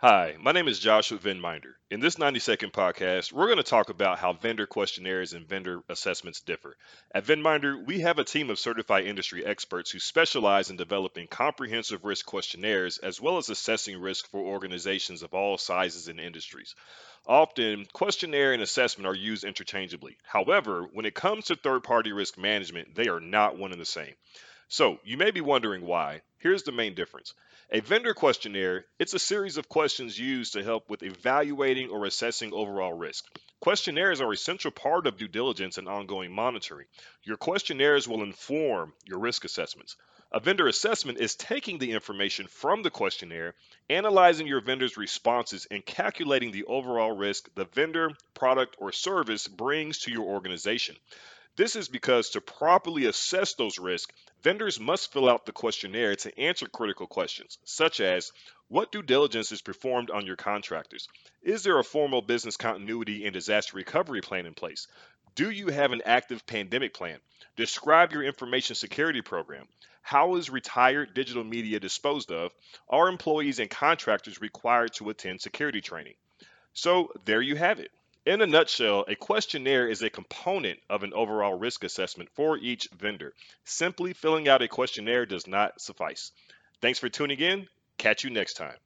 Hi, my name is Joshua Venminder. In this 90 second podcast, we're going to talk about how vendor questionnaires and vendor assessments differ. At Venminder, we have a team of certified industry experts who specialize in developing comprehensive risk questionnaires as well as assessing risk for organizations of all sizes and industries. Often, questionnaire and assessment are used interchangeably. However, when it comes to third party risk management, they are not one and the same. So, you may be wondering why. Here's the main difference. A vendor questionnaire, it's a series of questions used to help with evaluating or assessing overall risk. Questionnaires are a central part of due diligence and ongoing monitoring. Your questionnaires will inform your risk assessments. A vendor assessment is taking the information from the questionnaire, analyzing your vendor's responses, and calculating the overall risk the vendor, product, or service brings to your organization. This is because to properly assess those risks, vendors must fill out the questionnaire to answer critical questions, such as what due diligence is performed on your contractors? Is there a formal business continuity and disaster recovery plan in place? Do you have an active pandemic plan? Describe your information security program. How is retired digital media disposed of? Are employees and contractors required to attend security training? So there you have it. In a nutshell, a questionnaire is a component of an overall risk assessment for each vendor. Simply filling out a questionnaire does not suffice. Thanks for tuning in. Catch you next time.